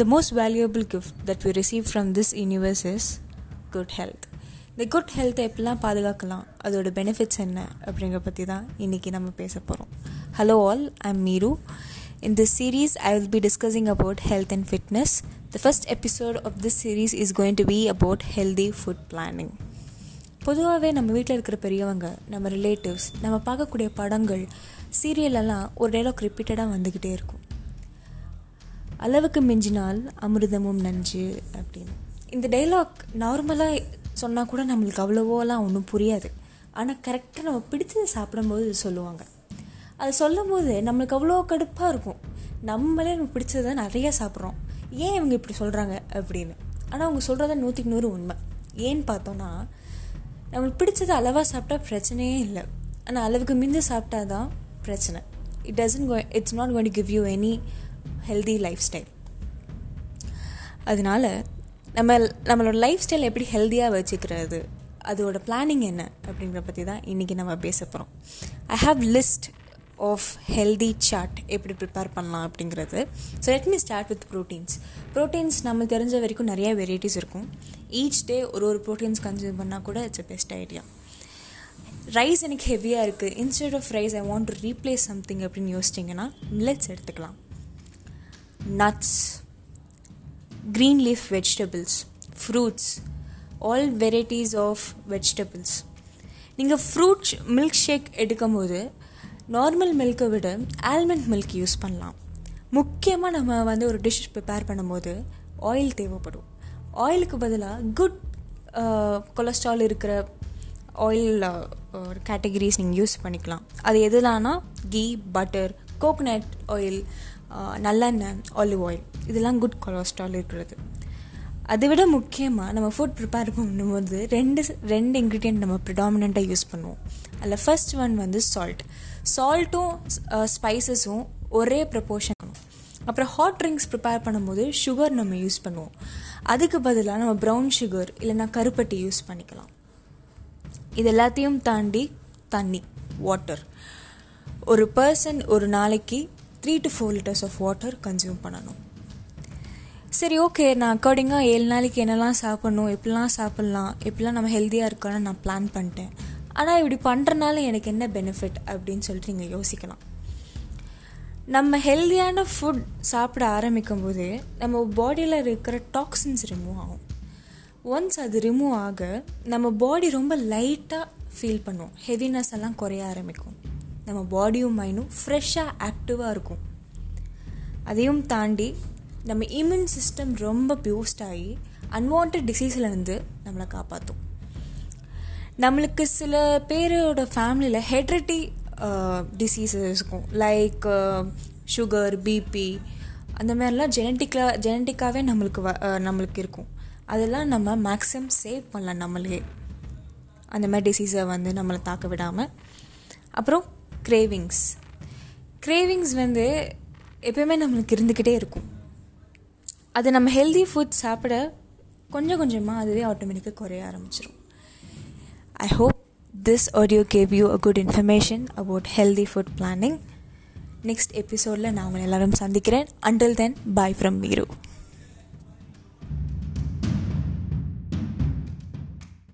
the most valuable gift that we receive from this universe is good health. இந்த good ஹெல்த்தை எப்படிலாம் பாதுகாக்கலாம்? அதோட பெனிஃபிட்ஸ் என்ன? அப்படிங்கிற பற்றி தான் இன்றைக்கி நம்ம பேச போகிறோம் hello all I am Meeru in this series I will be discussing about health and fitness the first episode of this series is going to be about healthy food planning பொதுவாகவே நம்ம வீட்டில் இருக்கிற பெரியவங்க நம்ம ரிலேட்டிவ்ஸ் நம்ம பார்க்கக்கூடிய படங்கள் சீரியலெல்லாம் ஒரு டைலாக் ரிப்பீட்டடாக வந்துக்கிட்டே இருக்கும். அளவுக்கு மிஞ்சினால் அமிர்தமும் நஞ்சு அப்படின்னு. இந்த டைலாக் நார்மலாக சொன்னால் கூட நம்மளுக்கு அவ்வளவோலாம் ஒன்றும் புரியாது. ஆனால் கரெக்டாக நம்ம பிடிச்சது சாப்பிடும்போது இது சொல்லுவாங்க. அது சொல்லும் போது நம்மளுக்கு அவ்வளோ கடுப்பாக இருக்கும். நம்மளே நம்ம பிடிச்சதை நிறைய சாப்பிட்றோம். ஏன் இவங்க இப்படி சொல்கிறாங்க அப்படின்னு. ஆனால் அவங்க சொல்கிறத நூற்றுக்கு நூறு உண்மை. ஏன்னு பார்த்தோன்னா நம்மளுக்கு பிடிச்சது அளவாக சாப்பிட்டா பிரச்சனையே இல்லை. ஆனால் அளவுக்கு மிஞ்சி சாப்பிட்டா தான் பிரச்சனை. It doesn't go it's not going to give you any healthy lifestyle அதனால் நம்ம நம்மளோட லைஃப் ஸ்டைல் எப்படி ஹெல்த்தியாக வச்சுக்கிறது அதோட பிளானிங் என்ன அப்படிங்கிற பற்றி தான் இன்றைக்கி நம்ம பேச போகிறோம் I have list of healthy chart எப்படி ப்ரிப்பேர் பண்ணலாம் அப்படிங்கிறது. So let me start with proteins proteins நம்ம தெரிஞ்ச வரைக்கும் நிறைய வெரைட்டிஸ் இருக்கும். ஈச் டே ஒரு ஒரு ப்ரோட்டீன்ஸ் கன்சியூம் பண்ணால் கூட it's a best idea rice எனக்கு ஹெவியாக இருக்குது instead of rice I want to replace something அப்படின்னு யோசிச்சிங்கன்னா மில்லட்ஸ் எடுத்துக்கலாம். Nuts green leaf vegetables fruits all varieties of vegetables நீங்கள் ஃப்ரூட் மில்க் ஷேக் எடுக்கும்போது நார்மல் மில்க்கை விட ஆல்மண்ட் மில்க் யூஸ் பண்ணலாம். முக்கியமாக நம்ம வந்து ஒரு டிஷ் ப்ரிப்பேர் பண்ணும்போது ஆயில் தேவைப்படும். ஆயிலுக்கு பதிலாக குட் கொலஸ்ட்ரால் இருக்கிற ஆயில் கேட்டகரிஸ் நீங்கள் யூஸ் பண்ணிக்கலாம். அது எதுலான்னா கீ பட்டர் கோகனட் ஆயில் நல்லெண்ணெய் ஆலிவ் ஆயில் இதெல்லாம் குட் கொலஸ்ட்ரால் இருக்கிறது. அதை விட முக்கியமாக நம்ம ஃபுட் ப்ரிப்பேர் பண்ணும்போது ரெண்டு ரெண்டு இன்க்ரீடியன்ட் நம்ம ப்ரிடாமினண்ட்டாக யூஸ் பண்ணுவோம். அதில் ஃபர்ஸ்ட் ஒன் வந்து சால்ட் சால்ட்டும் ஸ்பைசஸும் ஒரே ப்ரப்போர்ஷன் அப்புறம் ஹாட் ட்ரிங்க்ஸ் ப்ரிப்பேர் பண்ணும்போது சுகர் நம்ம யூஸ் பண்ணுவோம். அதுக்கு பதிலாக நம்ம ப்ரௌன் சுகர் இல்லைன்னா கருப்பட்டி யூஸ் பண்ணிக்கலாம். இது எல்லாத்தையும் தாண்டி தண்ணி வாட்டர் ஒரு பர்சன் ஒரு நாளைக்கு three to four litres of water consume பண்ணணும். சரி ஓகே நான் அக்கார்டிங்காக ஏழு நாளைக்கு என்னெல்லாம் சாப்பிட்ணும் எப்படிலாம் சாப்பிட்லாம் எப்படிலாம் நம்ம ஹெல்த்தியாக இருக்கணும்னு நான் பிளான் பண்ணிட்டேன். ஆனால் இப்படி பண்ணுறனால எனக்கு என்ன பெனிஃபிட் அப்படின்னு சொல்லிட்டு நீங்கள் யோசிக்கலாம். நம்ம ஹெல்த்தியான ஃபுட் சாப்பிட ஆரம்பிக்கும் போது நம்ம பாடியில் இருக்கிற டாக்ஸின்ஸ் ரிமூவ் ஆகும். ஒன்ஸ் அது ரிமூவ் ஆக நம்ம பாடி ரொம்ப லைட்டாக ஃபீல் பண்ணுவோம் ஹெவினஸ் எல்லாம் குறைய ஆரம்பிக்கும். நம்ம பாடியும் மைண்டும் ஃப்ரெஷ்ஷாக ஆக்டிவாக இருக்கும். அதையும் தாண்டி நம்ம இம்யூன் சிஸ்டம் ரொம்ப பியூஸ்ட் ஆகி அன்வான்ட் டிசீஸ்லேருந்து நம்மளை காப்பாற்றும் நம்மளுக்கு சில பேரோட ஃபேமிலியில் ஹெட்ரிட்டி டிசீஸஸ் இருக்கும். லைக் சுகர் பிபி அந்த மாதிரிலாம் ஜெனட்டிக்காக ஜெனட்டிக்காகவே நம்மளுக்கு வ நம்மளுக்கு இருக்கும். அதெல்லாம் நம்ம மேக்ஸிமம் சேவ் பண்ணலாம் நம்மளே. அந்த மாதிரி டிசீஸை வந்து நம்மளை தாக்க விடாமல் அப்புறம் கிரேவிங்ஸ் கிரேவிங்ஸ் வந்து எப்பயுமே நம்மளுக்கு இருந்துக்கிட்டே இருக்கும். அது நம்ம ஹெல்தி ஃபுட் சாப்பிட கொஞ்சம் கொஞ்சமாக அதுவே ஆட்டோமேட்டிக்காக குறைய ஆரம்பிச்சிடும் I hope this audio gave you a good information about healthy food planning next எபிசோடில் நான் உங்களை எல்லோரும் சந்திக்கிறேன். Until then bye from மீரு